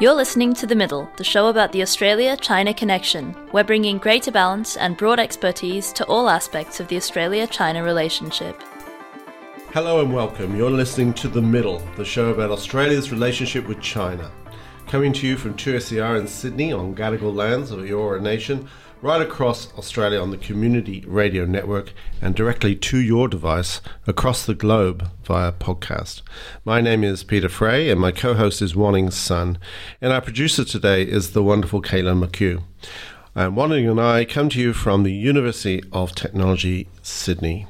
You're listening to The Middle, the show about the Australia China connection. We're bringing greater balance and broad expertise to all aspects of the Australia China relationship. Hello and welcome. You're listening to The Middle, the show about Australia's relationship with China. Coming to you from 2SER in Sydney on Gadigal lands of Eora Nation, right across Australia on the Community Radio Network, and directly to your device across the globe via podcast. My name is Peter Fray and my co host is Wanning Sun, and our producer today is the wonderful Kayla McHugh. And Wanning and I come to you from the University of Technology, Sydney.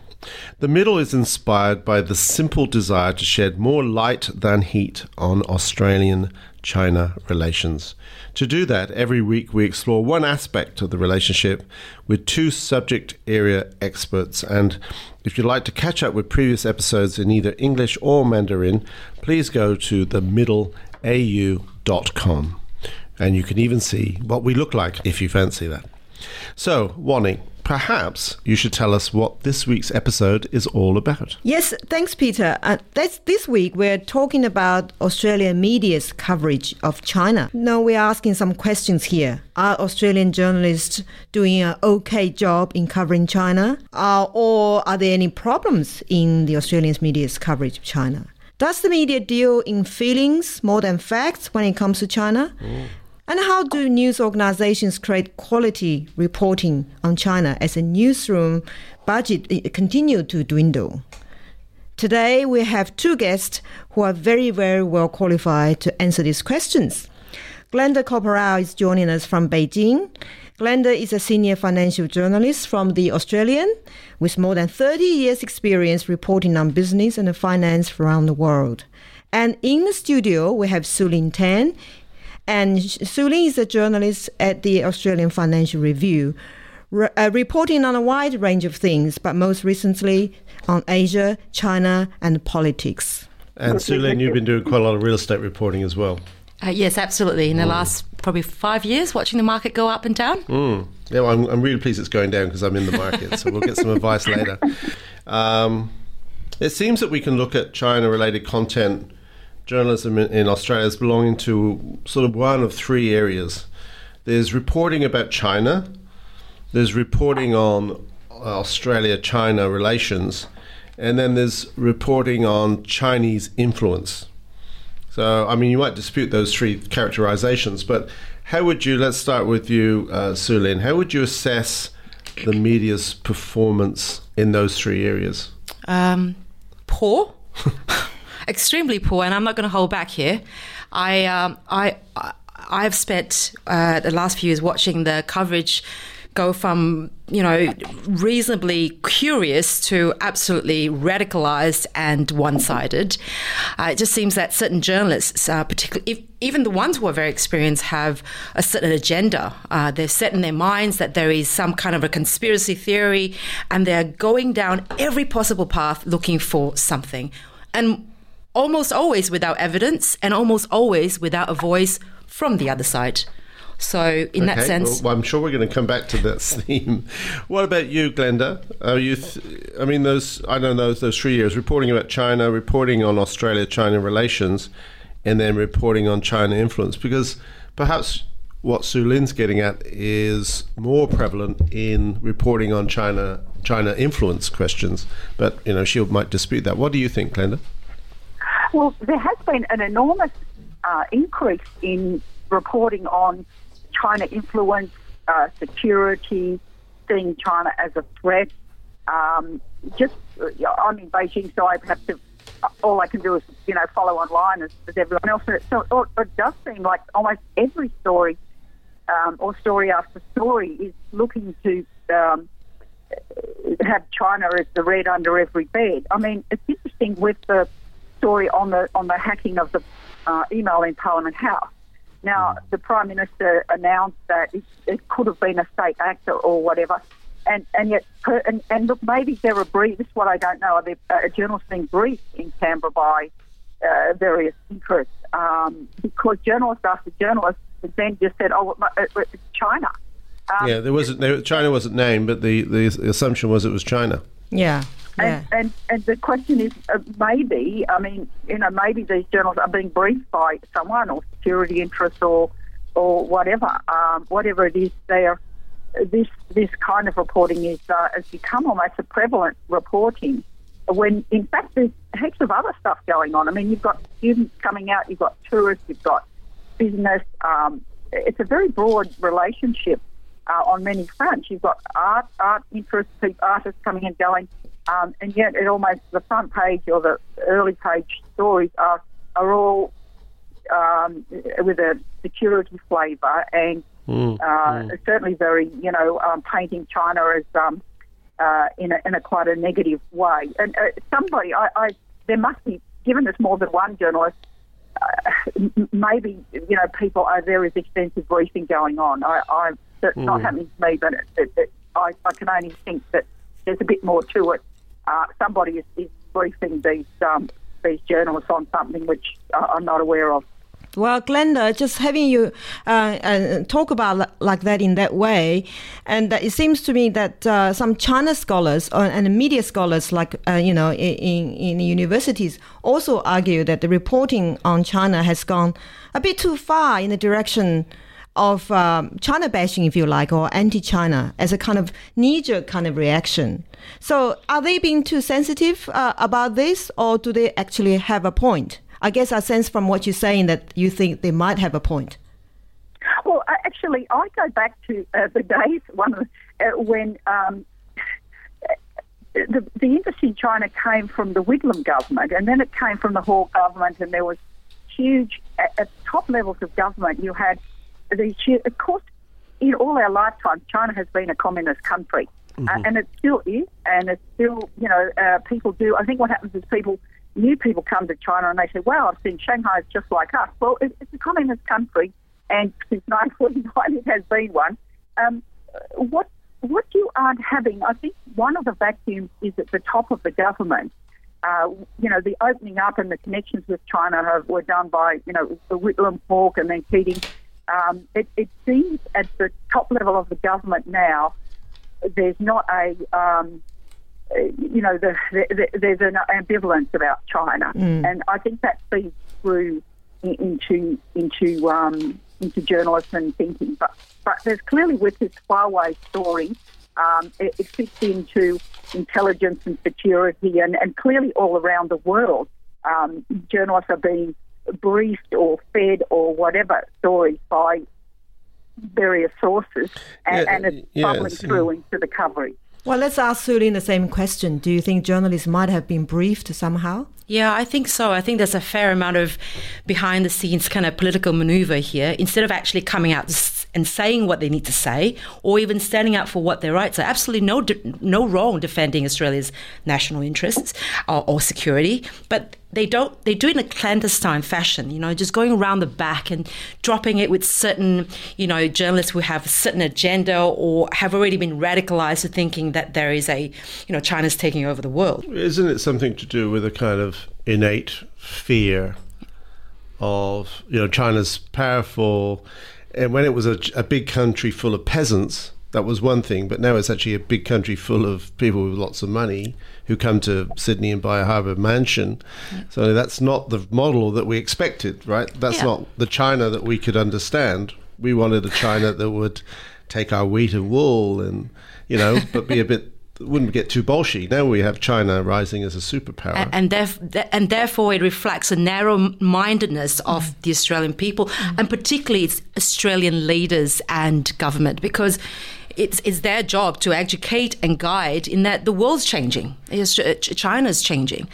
The middle is inspired by the simple desire to shed more light than heat on Australian China relations. To do that, every week we explore one aspect of the relationship with two subject area experts. And if you'd like to catch up with previous episodes in either English or Mandarin, please go to themiddleau.com. And you can even see what we look like if you fancy that. So, Wanning, perhaps you should tell us what this week's episode is all about. Yes, thanks, Peter. Uh, this week we're talking about Australian media's coverage of China. Now we're asking some questions here. Are Australian journalists doing an okay job in covering China? Uh, or are there any problems in the Australian media's coverage of China? Does the media deal in feelings more than facts when it comes to China? Mm. And how do news organizations create quality reporting on China as a newsroom budget eh, continue to dwindle? Today, we have two guests who are very, very well qualified to answer these questions. Glenda Korporaal is joining us from Beijing. Glenda is a senior financial journalist from The Australian with more than 30 years' experience reporting on business and finance around the world. And in the studio, we have Sulin Tan. And Sulin is a journalist at the Australian Financial Review, re- uh, reporting on a wide range of things, but most recently on Asia, China, and politics. And Sulin, you've been doing quite a lot of real estate reporting as well. Uh, yes, absolutely. In the mm. last probably five years, watching the market go up and down. Mm. Yeah, well, I'm, I'm, really pleased it's going down because I'm in the market. so we'll get some advice later. Um, it seems that we can look at China related content journalism in, in Australia is belonging to sort of one of three areas. There's reporting about China, there's reporting on Australia China relations, and then there's reporting on Chinese influence. So, I mean, you might dispute those three characterizations, but how would you, let's start with you, uh, Sulin, how would you assess the media's performance in those three areas? Um, poor. extremely poor, and I'm not going to hold back here. I um, I I've spent uh, the last few years watching the coverage go from you know reasonably curious to absolutely radicalized and one-sided. Uh, it just seems that certain journalists, uh, particularly even the ones who are very experienced, have a certain agenda. Uh, they're set in their minds that there is some kind of a conspiracy theory, and they're going down every possible path looking for something. And almost always without evidence and almost always without a voice from the other side. So, in okay, that sense, well, I'm sure we're going to come back to that theme. What about you, Glenda? Are you? Th- I mean, those I don't know those three years reporting about China, reporting on Australia-China relations, and then reporting on China influence. Because perhaps what Sulin's getting at is more prevalent in reporting on China China influence questions. But you know, she might dispute that. What do you think, Glenda? Well, there has been an enormous uh, increase in reporting on China influence, uh, security, seeing China as a threat. Um, just, uh, I'm in Beijing, so I have to. All I can do is, you know, follow online as, as everyone else. So it, it does seem like almost every story um, or story after story is looking to um, have China as the red under every bed. I mean, it's interesting with the story on the on the hacking of the uh, email in Parliament House. Now, the Prime Minister announced that it, it could have been a state actor or whatever, and and yet, and, and look, maybe there are briefs. This is what I don't know. Are there uh, journalists being briefed in Canberra by uh, various interests? Um, because journalist after journalist then just said, "Oh, it's China." Um, yeah, there wasn't there, China wasn't named, but the, the assumption was it was China. Yeah. And, Yeah. and and the question is, uh, maybe I mean, you know, maybe these journals are being briefed by someone or security interests or or whatever, um, whatever it is. There, this this kind of reporting is uh, has become almost a prevalent reporting. When in fact there's heaps of other stuff going on. I mean, you've got students coming out, you've got tourists, you've got business. Um, it's a very broad relationship uh, on many fronts. You've got art, art interests, artists coming and going, um, and yet it almost the front page or the early page stories are are all um, with a security flavour and uh, certainly very you know um, painting China as um, uh, in a in a quite a negative way. And uh, somebody, I, I there must be given there's more than one journalist uh, maybe you know people are there is extensive briefing going on. I, I that's not happening to me, but it, it, it, I, I can only think that there's a bit more to it. Uh, somebody is, is briefing these um, these journalists on something which uh, I'm not aware of. Well, Glenda, just having you uh, uh, talk about li- like that in that way, and it seems to me that uh, some China scholars and media scholars, like uh, you know, in in universities, also argue that the reporting on China has gone a bit too far in the direction of um, China bashing, if you like, or anti-China as a kind of knee-jerk kind of reaction. So, are they being too sensitive uh, about this, or do they actually have a point? I guess I sense from what you're saying that you think they might have a point. Well, actually, I go back to uh, the days one uh, when um, the, the interest in China came from the Whitlam government, and then it came from the Hawke government, and there was huge at, at top levels of government. You had huge, of course, in all our lifetimes, China has been a communist country, uh, and it still is, and it's still, you know, uh, people do. I think what happens is people, new people come to China and they say, "Wow, I've seen Shanghai is just like us." Well, it, it's a communist country, and since 1949 it has been one. Um, what what you aren't having, I think, one of the vacuums is at the top of the government. Uh, you know, the opening up and the connections with China have, were done by, you know, the Whitlam, Hawke, and then Keating. Um, it, it seems at the top level of the government now, there's not a, um, you know, the, the, the, there's an ambivalence about China, and I think that feeds through into into um, into journalism and thinking. But but there's clearly with this Huawei story, um, it, it fits into intelligence and security, and, and clearly all around the world, um, journalists are being briefed or fed or whatever stories by various sources, and, Yeah, and it's yes, bubbling yeah. through into the coverage. Well, let's ask Sulin the same question. Do you think journalists might have been briefed somehow? Yeah, I think so. I think there's a fair amount of behind the scenes kind of political maneuver here. Instead of actually coming out and saying what they need to say, or even standing up for what their rights are, absolutely no no wrong defending Australia's national interests or, or security, but they don't. They do it in a clandestine fashion. You know, just going around the back and dropping it with certain, you know, journalists who have a certain agenda or have already been radicalized to thinking that there is a, you know, China's taking over the world. Isn't it something to do with a kind of innate fear of you know China's powerful, and when it was a, a big country full of peasants, that was one thing, but now it's actually a big country full of people with lots of money who come to Sydney and buy a Harbour mansion. So that's not the model that we expected, right? That's Yeah. not the China that we could understand. We wanted a China that would take our wheat and wool and you know, but be a bit wouldn't get too bolshy. Now we have China rising as a superpower. and and, theref- and therefore it reflects a narrow-mindedness of mm. the Australian people, mm. and particularly its Australian leaders and government, because it's it's their job to educate and guide in that the world's changing, It's- China's changing,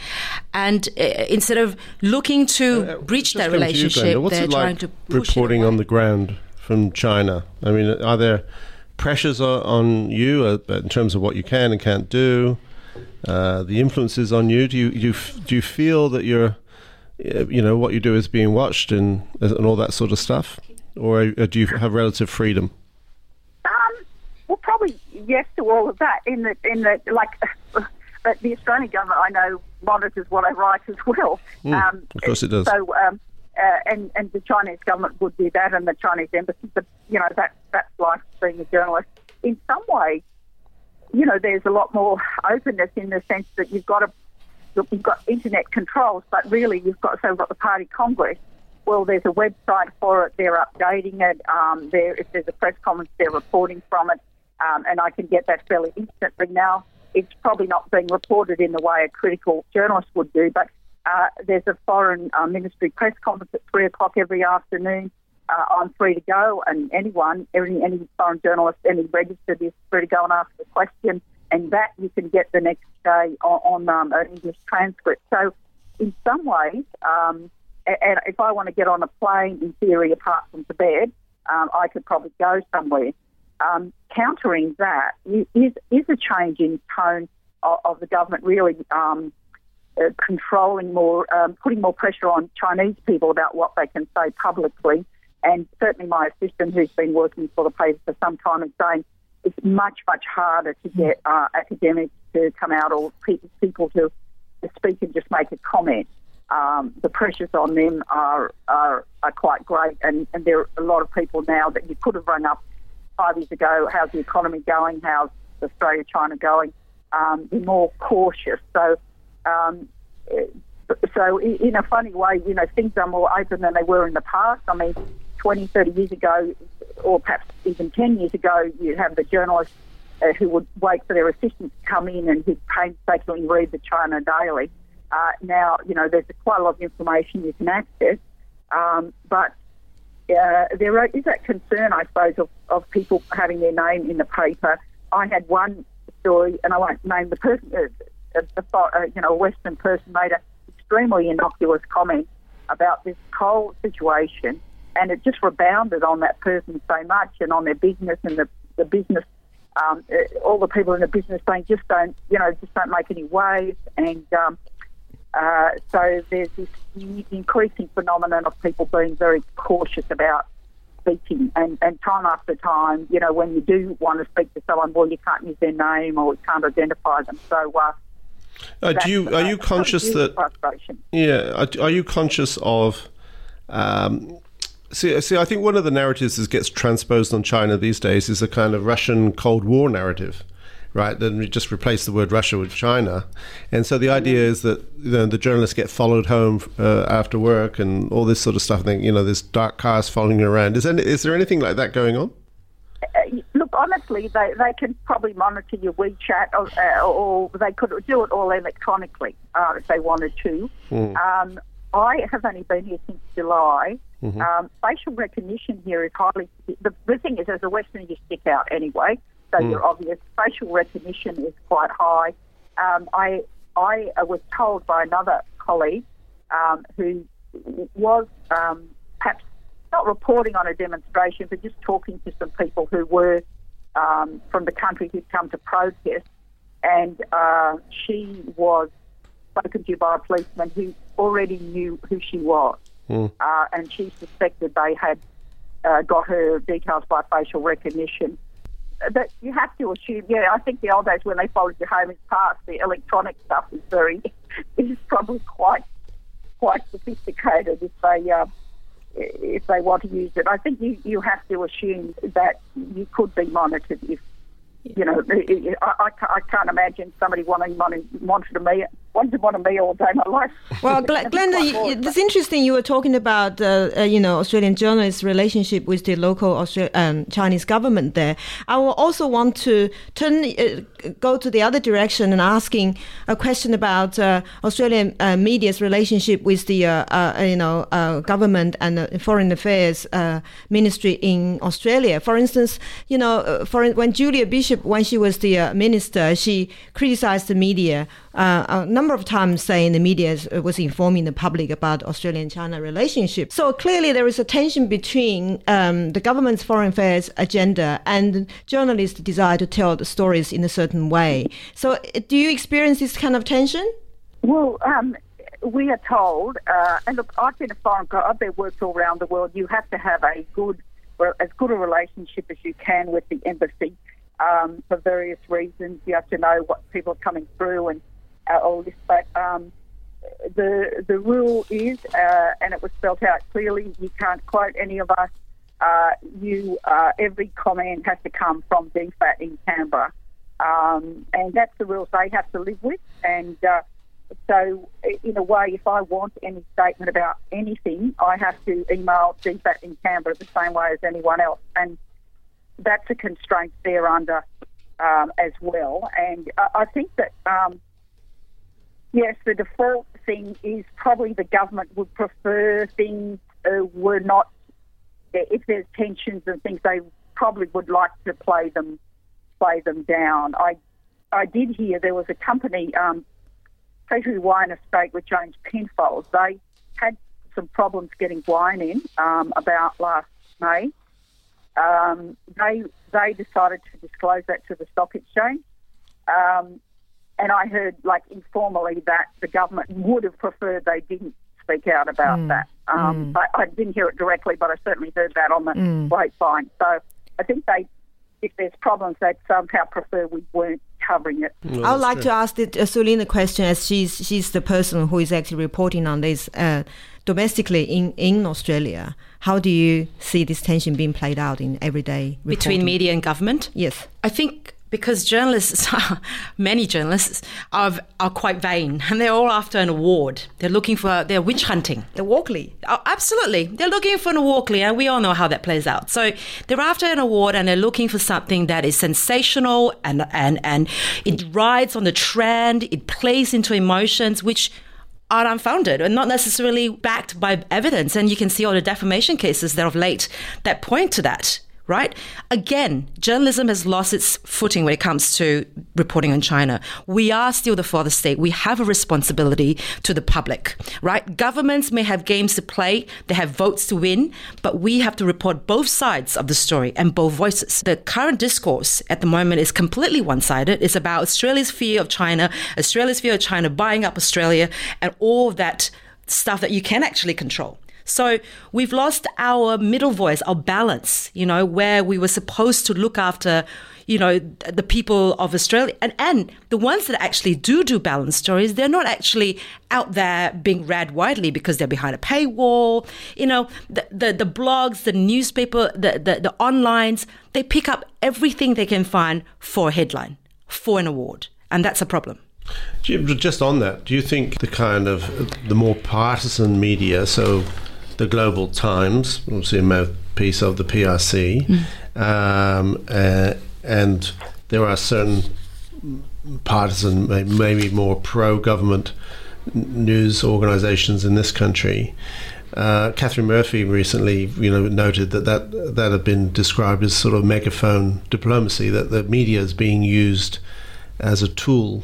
and uh, instead of looking to breach Uh, Just that to you, relationship, they're it trying to push reporting on the ground from China? I mean, are there pressures on, you uh, in terms of what you can and can't do? Uh, the influences on you? Do you do you, do you feel that you're, uh, you know, what you do is being watched and and all that sort of stuff, or uh, do you have relative freedom? Yes to all of that. In that, in that, like, but the Australian government, I know, monitors what I write as well. um, of course it does. So, um, uh, and and the Chinese government would do that, and the Chinese embassy. But you know, that that's life being a journalist. In some ways, you know, there's a lot more openness in the sense that you've got a you've got internet controls, but really you've got so you've got the party congress. Well, there's a website for it. They're updating it. Um, there, if there's a press conference, they're reporting from it, um, and I can get that fairly instantly. Now, it's probably not being reported in the way a critical journalist would do, but uh, there's a foreign uh, ministry press conference at three o'clock every afternoon. Uh, I'm free to go, and anyone, any, any foreign journalist, any registered is free to go and ask a question, and that you can get the next day on, on um, an English transcript. So, in some ways, um, and if I want to get on a plane, in theory, apart from to bed, um, I could probably go somewhere. Um, countering that is, is a change in tone of, of the government really um, uh, controlling more, um, putting more pressure on Chinese people about what they can say publicly. And certainly my assistant, who's been working for the paper for some time, is saying it's much, much harder to get uh, academics to come out or people to, to speak and just make a comment. Um, the pressures on them are, are, are quite great, and, and there are a lot of people now that you could have rung up five years ago. How's the economy going? How's Australia China going? Um, be more cautious. So um, so in a funny way, you know, things are more open than they were in the past. I mean, 20, 30 years ago, or perhaps even 10 years ago, you'd have the journalists uh, who would wait for their assistant to come in and who'd painstakingly read the China Daily. Uh, now, you know, there's quite a lot of information you can access, um, but uh, there is that concern, I suppose, of, of people having their name in the paper. I had one story, and I won't name the person, uh, a, a, you know, a Western person made an extremely innocuous comment about this coal situation, and it just rebounded on that person so much and on their business and the, the business, um, uh, all the people in the business saying just don't, you know, just don't make any waves. And um, uh, so there's this increasing phenomenon of people being very cautious about speaking. And, and time after time, you know, when you do want to speak to someone, well, you can't use their name or you can't identify them. So, uh, uh, do you are you conscious that yeah are, are, you conscious of um, see see I think one of the narratives that gets transposed on China these days is a kind of Russian Cold War narrative right then we just replace the word Russia with China and so the idea is that you know, the journalists get followed home uh, after work and all this sort of stuff and you know there's dark cars following you around is there anything like that going on uh, look, honestly, they, they can probably monitor your WeChat or, uh, or they could do it all electronically uh, if they wanted to. Mm. Um, I have only been here since July. Mm-hmm. Um, facial recognition here is highly. The, the thing is, as a Westerner, you stick out anyway, so mm. you're obvious. Facial recognition is quite high. Um, I I was told by another colleague um, who was um, perhaps not reporting on a demonstration, but just talking to some people who were um, from the country who'd come to protest. And uh, she was spoken to by a policeman who already knew who she was. Mm. Uh, and she suspected they had uh, got her details by facial recognition. But you have to assume, yeah, I think the old days when they followed you home in past, the electronic stuff is very, is probably quite, quite sophisticated if they, uh, if they want to use it. I think you, you have to assume that you could be monitored if you know, I, I, I can't imagine somebody wanting money, wanted me, wanted one of me all day my life. Well, Glenda, it's interesting. You were talking about, uh, uh, you know, Australian journalists' relationship with the local Austra- um, Chinese government there. I will also want to turn, uh, go to the other direction and asking a question about uh, Australian uh, media's relationship with the, uh, you know, government and foreign affairs ministry in Australia. For instance, you know, for when Julia Bishop when she was the uh, minister, she criticized the media uh, a number of times, saying the media uh, was informing the public about Australian-China relationship. So clearly, there is a tension between um, the government's foreign affairs agenda and journalists' desire to tell the stories in a certain way. So, uh, do you experience this kind of tension? Well, um, we are told, uh, and look, I've been a foreign, I've been worked all around the world. You have to have a good, as good a relationship as you can with the embassy um, for various reasons. You have to know what people are coming through and all this. But um, the the rule is, uh, and it was spelled out clearly. You can't quote any of us. Uh, you uh, every comment has to come from DFAT in Canberra. Um, and that's the rules they have to live with. And uh, so, in a way, if I want any statement about anything, I have to email DFAT in Canberra the same way as anyone else. And that's a constraint they're under um, as well. And I, I think that, um, yes, the default thing is probably the government would prefer things uh, were not, if there's tensions and things, they probably would like to play them play them down. I I did hear there was a company, um, Treasury Wine Estate with James Penfolds. They had some problems getting wine in um, about last May. Um, they they decided to disclose that to the stock exchange, um, and I heard like informally that the government would have preferred they didn't speak out about mm. that. Um, mm. I, I, didn't hear it directly, but I certainly heard that on the mm. grapevine. So I think they if there's problems, they'd somehow prefer we weren't covering it. Well, I would like true. to ask the, uh, Sulin a question as she's she's the person who is actually reporting on this uh, domestically in, in Australia. How do you see this tension being played out in everyday reporting? Between media and government? Yes. I think because journalists, many journalists, are, are quite vain and they're all after an award. They're looking for, they're witch hunting. The Walkley. Oh, absolutely. They're looking for an Walkley and we all know how that plays out. So they're after an award and they're looking for something that is sensational and, and, and it rides on the trend, it plays into emotions, which are unfounded and not necessarily backed by evidence. And you can see all the defamation cases that of late that point to that right? Again, journalism has lost its footing when it comes to reporting on China. We are still the fourth estate. We have a responsibility to the public, right? Governments may have games to play, they have votes to win, but we have to report both sides of the story and both voices. The current discourse at the moment is completely one sided. It's about Australia's fear of China, Australia's fear of China buying up Australia, and all that stuff that you can actually control. So we've lost our middle voice, our balance, you know, where we were supposed to look after, you know, the people of Australia. And, and the ones that actually do do balance stories, they're not actually out there being read widely because they're behind a paywall. You know, the, the, the blogs, the newspaper, the, the, the onlines, they pick up everything they can find for a headline, for an award. And that's a problem. Just on that, do you think the kind of the more partisan media, so the Global Times, obviously a mouthpiece of the PRC, mm. um, uh, and there are certain partisan, maybe more pro-government news organisations in this country. Uh, Katharine Murphy recently, you know, noted that, that that had been described as sort of megaphone diplomacy. That the media is being used as a tool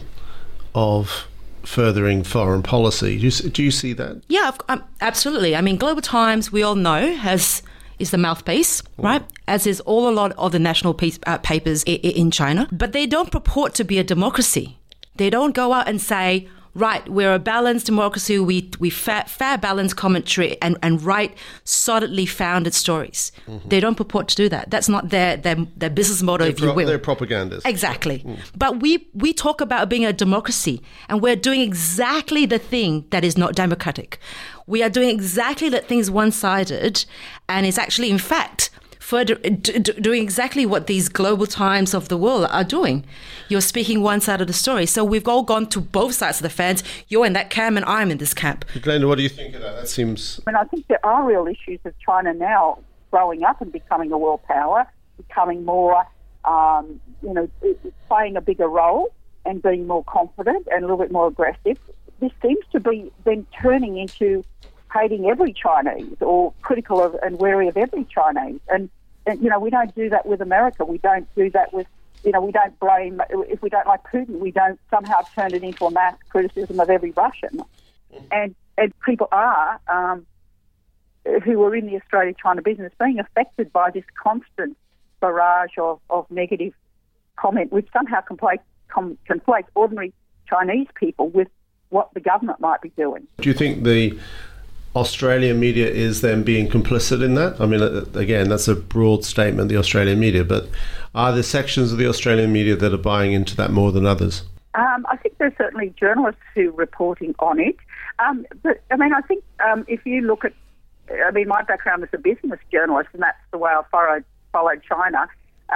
of furthering foreign policy. Do you, do you see that? Yeah, um, absolutely. I mean, Global Times, we all know, has is the mouthpiece, right? As is all a lot of the national piece, uh, papers I- in China. But they don't purport to be a democracy. They don't go out and say, right, we're a balanced democracy, we, we fair, fair balanced commentary and, and write solidly founded stories. Mm-hmm. They don't purport to do that. That's not their, their, their business model, they're if pro- you will. They're propagandists. Exactly. Mm. But we, we talk about being a democracy, and we're doing exactly the thing that is not democratic. We are doing exactly that thing is one sided, and it's actually, in fact, further doing exactly what these global times of the world are doing. You're speaking one side of the story. So we've all gone to both sides of the fence. You're in that camp and I'm in this camp. Glenda, what do you think of that? That seems. I mean, I think there are real issues of China now growing up and becoming a world power, becoming more, um, you know, playing a bigger role and being more confident and a little bit more aggressive. This seems to be then turning into hating every Chinese or critical of and wary of every Chinese. And, and, you know, we don't do that with America. We don't do that with, you know, we don't blame, if we don't like Putin, we don't somehow turn it into a mass criticism of every Russian. And, and people are, um, who are in the Australia China business, being affected by this constant barrage of, of negative comment, which somehow conflates, com, conflates ordinary Chinese people with what the government might be doing. Do you think the Australian media is then being complicit in that? I mean, uh, again, that's a broad statement, the Australian media, but are there sections of the Australian media that are buying into that more than others? Um, I think there's certainly journalists who are reporting on it. Um, but, I mean, I think um, if you look at, I mean, my background is a business journalist, and that's the way I followed, followed China.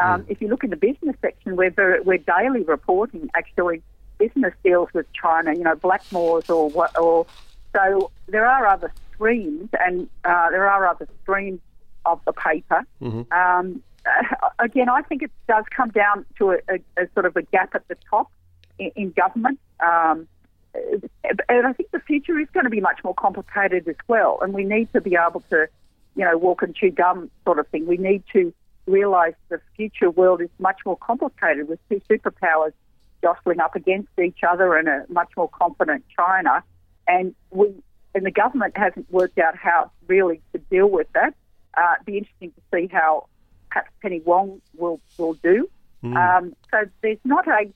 Um, If you look in the business section, we're, very, we're daily reporting actually business deals with China, you know, Blackmores or what, or so there are other streams, and uh, there are other streams of the paper. Um, uh, again, I think it does come down to a, a, a sort of a gap at the top in, in government. Um, and I think the future is going to be much more complicated as well. And we need to be able to, you know, walk and chew gum sort of thing. We need to realise the future world is much more complicated with two superpowers jostling up against each other and a much more confident China. And we and the government hasn't worked out how really to deal with that. Uh, it'd be interesting to see how perhaps Penny Wong will will do. Um, so there's not a,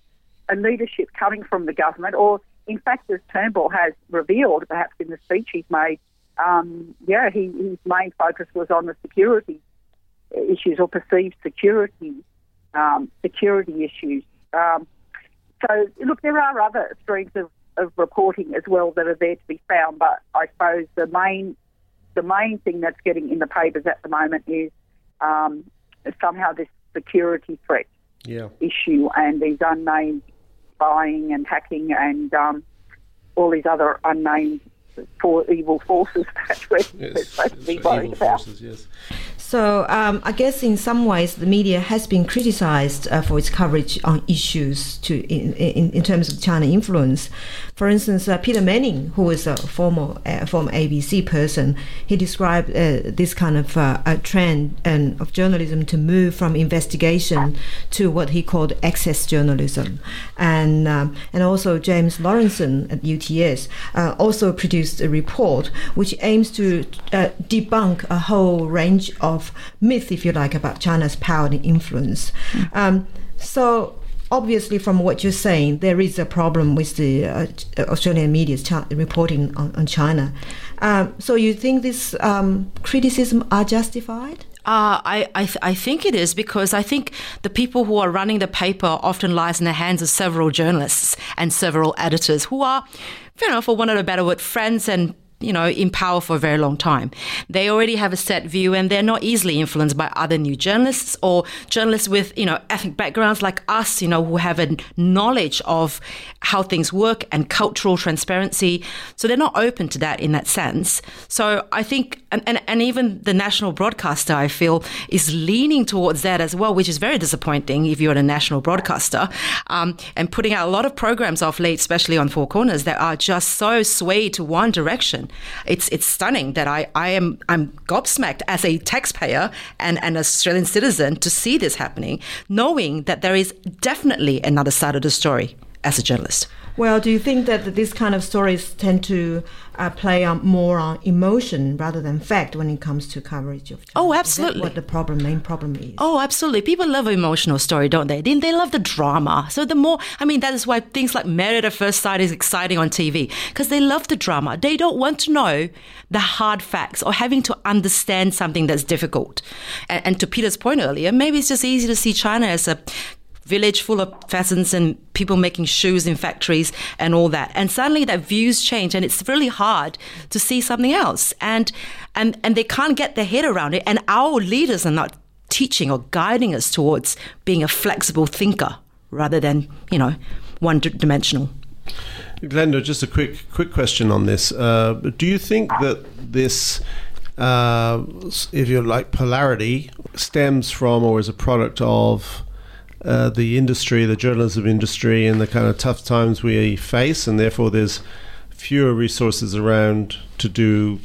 a leadership coming from the government, or in fact, as Turnbull has revealed, perhaps in the speech he's made, um, yeah, he, his main focus was on the security issues or perceived security um, security issues. Um, so, look, there are other streams of, of reporting as well that are there to be found, but I suppose the main the main thing that's getting in the papers at the moment is um, somehow this security threat Yeah. issue and these unnamed spying and hacking and um, all these other unnamed for evil forces that we're, Yes. supposed to be worried about. forces, yes. So um, I guess in some ways the media has been criticized uh, for its coverage on issues to in, in, in terms of China influence. For instance, uh, Peter Manning, who was a former uh, former ABC person, he described uh, this kind of uh, a trend and of journalism to move from investigation to what he called access journalism, and um, and also James Laurenceson at UTS uh, also produced a report which aims to uh, debunk a whole range of myths, if you like, about China's power and influence. Um, so. Obviously, from what you're saying, there is a problem with the uh, Australian media's reporting on, on China. Um, so, you think this um, criticism are justified? Uh, I, I, th- I think it is because I think the people who are running the paper often lies in the hands of several journalists and several editors who are, you know, for one of the better word, friends and you know, in power for a very long time. They already have a set view and they're not easily influenced by other new journalists or journalists with, you know, ethnic backgrounds like us, you know, who have a knowledge of how things work and cultural transparency. So they're not open to that in that sense. So I think, and, and, and even the national broadcaster, I feel, is leaning towards that as well, which is very disappointing if you're a national broadcaster, um, and putting out a lot of programs off late, especially on Four Corners, that are just so swayed to one direction. It's it's stunning that I, I am I'm gobsmacked as a taxpayer and an Australian citizen to see this happening, knowing that there is definitely another side of the story as a journalist. Well, do you think that these kind of stories tend to uh, play on more on emotion rather than fact when it comes to coverage of? China? Oh, absolutely. what the problem, main problem is? Oh, absolutely. People love an emotional story, don't they? They, they love the drama. So the more, I mean, that is why things like Married at First Sight is exciting on TV because they love the drama. They don't want to know the hard facts or having to understand something that's difficult. And, and to Peter's point earlier, maybe it's just easy to see China as a village full of pheasants and people making shoes in factories and all that. And suddenly that views change and it's really hard to see something else. And and and they can't get their head around it. And our leaders are not teaching or guiding us towards being a flexible thinker rather than, you know, one dimensional. Glenda, just a quick quick question on this. Uh, do you think that this, uh, if you like, polarity stems from or is a product of uh, the industry, the journalism industry, and the kind of tough times we face, and therefore there's fewer resources around to do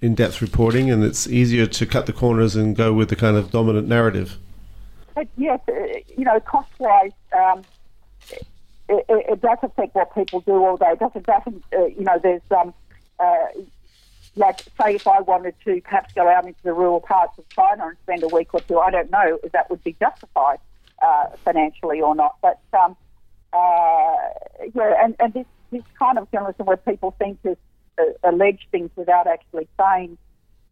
in-depth reporting, and it's easier to cut the corners and go with the kind of dominant narrative. But yes, uh, you know, cost wise, um, it, it, it does affect what people do all day. It doesn't, doesn't uh, you know, there's, um, uh, like, say, if I wanted to perhaps go out into the rural parts of China and spend a week or two, I don't know if that would be justified uh, financially or not. But, um, uh, yeah, and, and this, this kind of journalism where people seem to uh, allege things without actually saying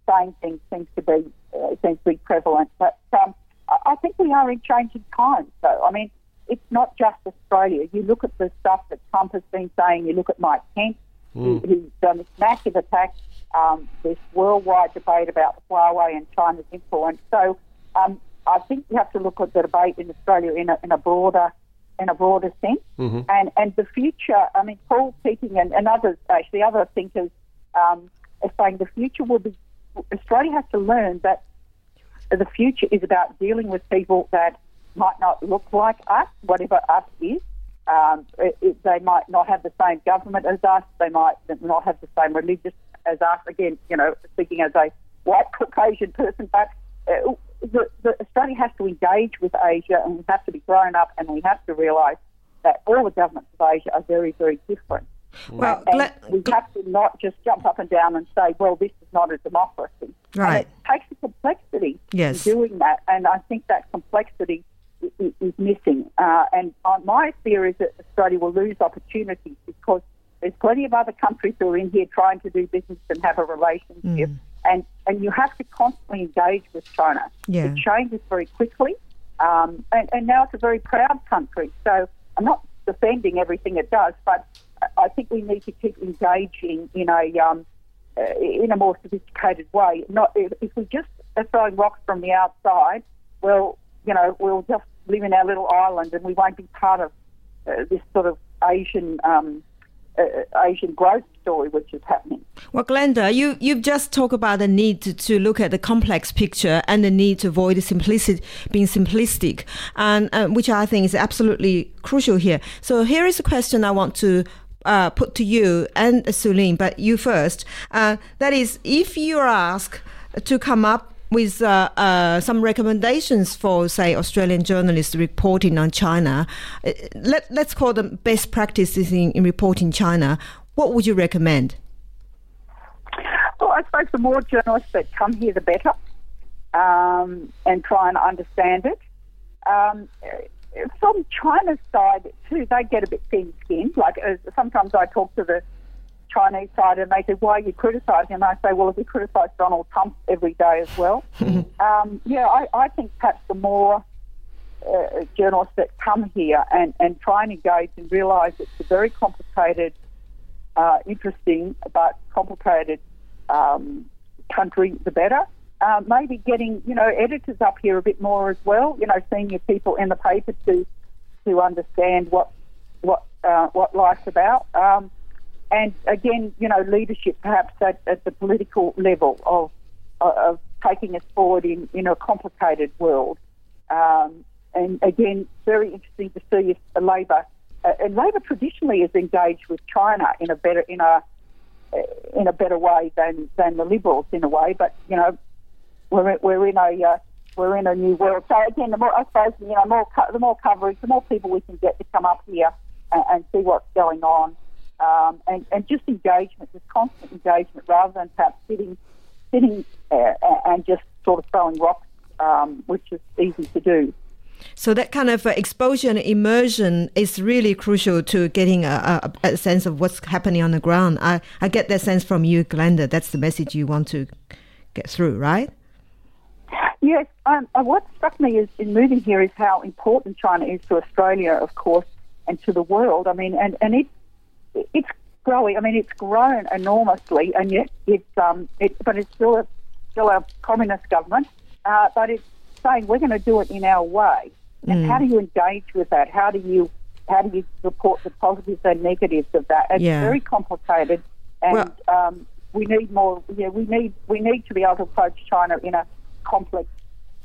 saying things seems to be uh, seems to be prevalent. But um, I think we are in changing times. So I mean, it's not just Australia. You look at the stuff that Trump has been saying. You look at Mike Pence, who, who's done this massive attack. Um, this worldwide debate about Huawei and China's influence. So um, I think you have to look at the debate in Australia in a, in a broader in a broader sense. Mm-hmm. And and the future, I mean, Paul Keating and, and others, actually, other thinkers um, are saying the future will be, Australia has to learn that the future is about dealing with people that might not look like us, whatever us is. Um, it, it, they might not have the same government as us. They might not have the same religious as us. Again, you know, speaking as a white Caucasian person, but uh, the, the Australia has to engage with Asia, and we have to be grown up, and we have to realise that all the governments of Asia are very, very different. Well, gla- we have to not just jump up and down and say, "Well, this is not a democracy." Right. And it takes a complexity Yes. in doing that, and I think that complexity i- i- is missing. Uh, and my fear is that Australia will lose opportunities because there's plenty of other countries who are in here trying to do business and have a relationship, Mm. And and you have to constantly engage with China. Yeah. It changes very quickly, um, and, and now it's a very proud country. So I'm not defending everything it does, but I think we need to keep engaging in a um, uh, in a more sophisticated way. Not if, if we just are throwing rocks from the outside, well, you know, we'll just live in our little island and we won't be part of uh, this sort of Asian um, Asian growth story which is happening. Well, Glenda, you, you've just talked about the need to, to look at the complex picture and the need to avoid simplicity, being simplistic, and uh, which I think is absolutely crucial here. So here is a question I want to uh, put to you and Sulin, but you first. Uh, that is, if you are asked to come up with uh, uh, some recommendations for, say, Australian journalists reporting on China, uh, let, let's call them best practices in, in reporting China, what would you recommend? Well, I suppose the more journalists that come here, the better, um, and try and understand it. Um, from China's side, too, they get a bit thin-skinned. Like uh, sometimes I talk to the Chinese side, and they say, "Why are you criticising?" And I say, "Well, if we criticise Donald Trump every day as well." um, yeah, I, I think perhaps the more uh, journalists that come here and, and try and engage and realise it's a very complicated, uh, interesting but complicated um, country, the better. Uh, maybe getting you know editors up here a bit more as well. You know, senior people in the paper to to understand what what uh, what life's about. Um, and again, you know, leadership perhaps at, at the political level of of taking us forward in, in a complicated world. Um, and again, very interesting to see if Labor uh, and Labor traditionally is engaged with China in a better in a uh, in a better way than, than the Liberals in a way. But you know, we're we're in a uh, we're in a new world. So again, the more I suppose you know, more co- the more coverage, the more people we can get to come up here and, and see what's going on, um, and and just engagement, just constant engagement, rather than perhaps sitting sitting uh, and just sort of throwing rocks, um, which is easy to do. So that kind of exposure and immersion is really crucial to getting a, a, a sense of what's happening on the ground. I, I get that sense from you, Glenda. That's the message you want to get through, right? Yes, um, what struck me is in moving here is how important China is to Australia, of course, and to the world. I mean, and and it it's growing. I mean, it's grown enormously, and yet it's um, it, but it's still a still a communist government. Uh, but it's saying we're going to do it in our way. And how do you engage with that? How do you how do you report the positives and negatives of that? It's Yeah. very complicated, and um, we need more. Yeah, we need we need to be able to approach China in a complex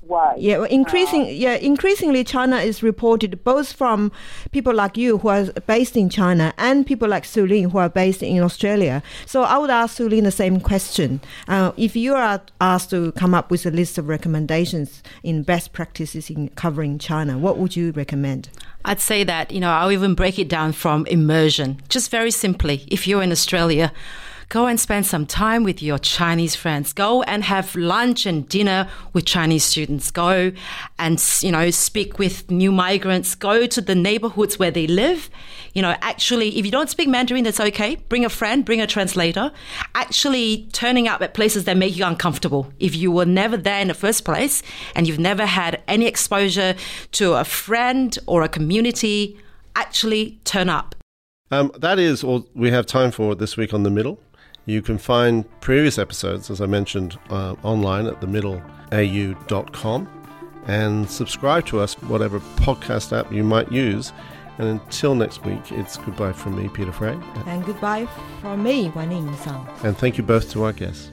way. Yeah, well, increasing, yeah, increasingly, China is reported both from people like you who are based in China and people like Sulin who are based in Australia. So I would ask Sulin the same question. Uh, if you are asked to come up with a list of recommendations in best practices in covering China, what would you recommend? I'd say that, you know, I'll even break it down from immersion. Just very simply, if you're in Australia, go and spend some time with your Chinese friends. Go and have lunch and dinner with Chinese students. Go and, you know, speak with new migrants. Go to the neighborhoods where they live. You know, actually, if you don't speak Mandarin, that's okay. Bring a friend, bring a translator. Actually, turning up at places that make you uncomfortable. If you were never there in the first place and you've never had any exposure to a friend or a community, actually turn up. Um, that is all we have time for this week on The Middle. You can find previous episodes, as I mentioned, uh, online at themiddleau.com. and subscribe to us, whatever podcast app you might use. And until next week, it's goodbye from me, Peter Fray. And goodbye from me, Wanning Sun. And thank you both to our guests.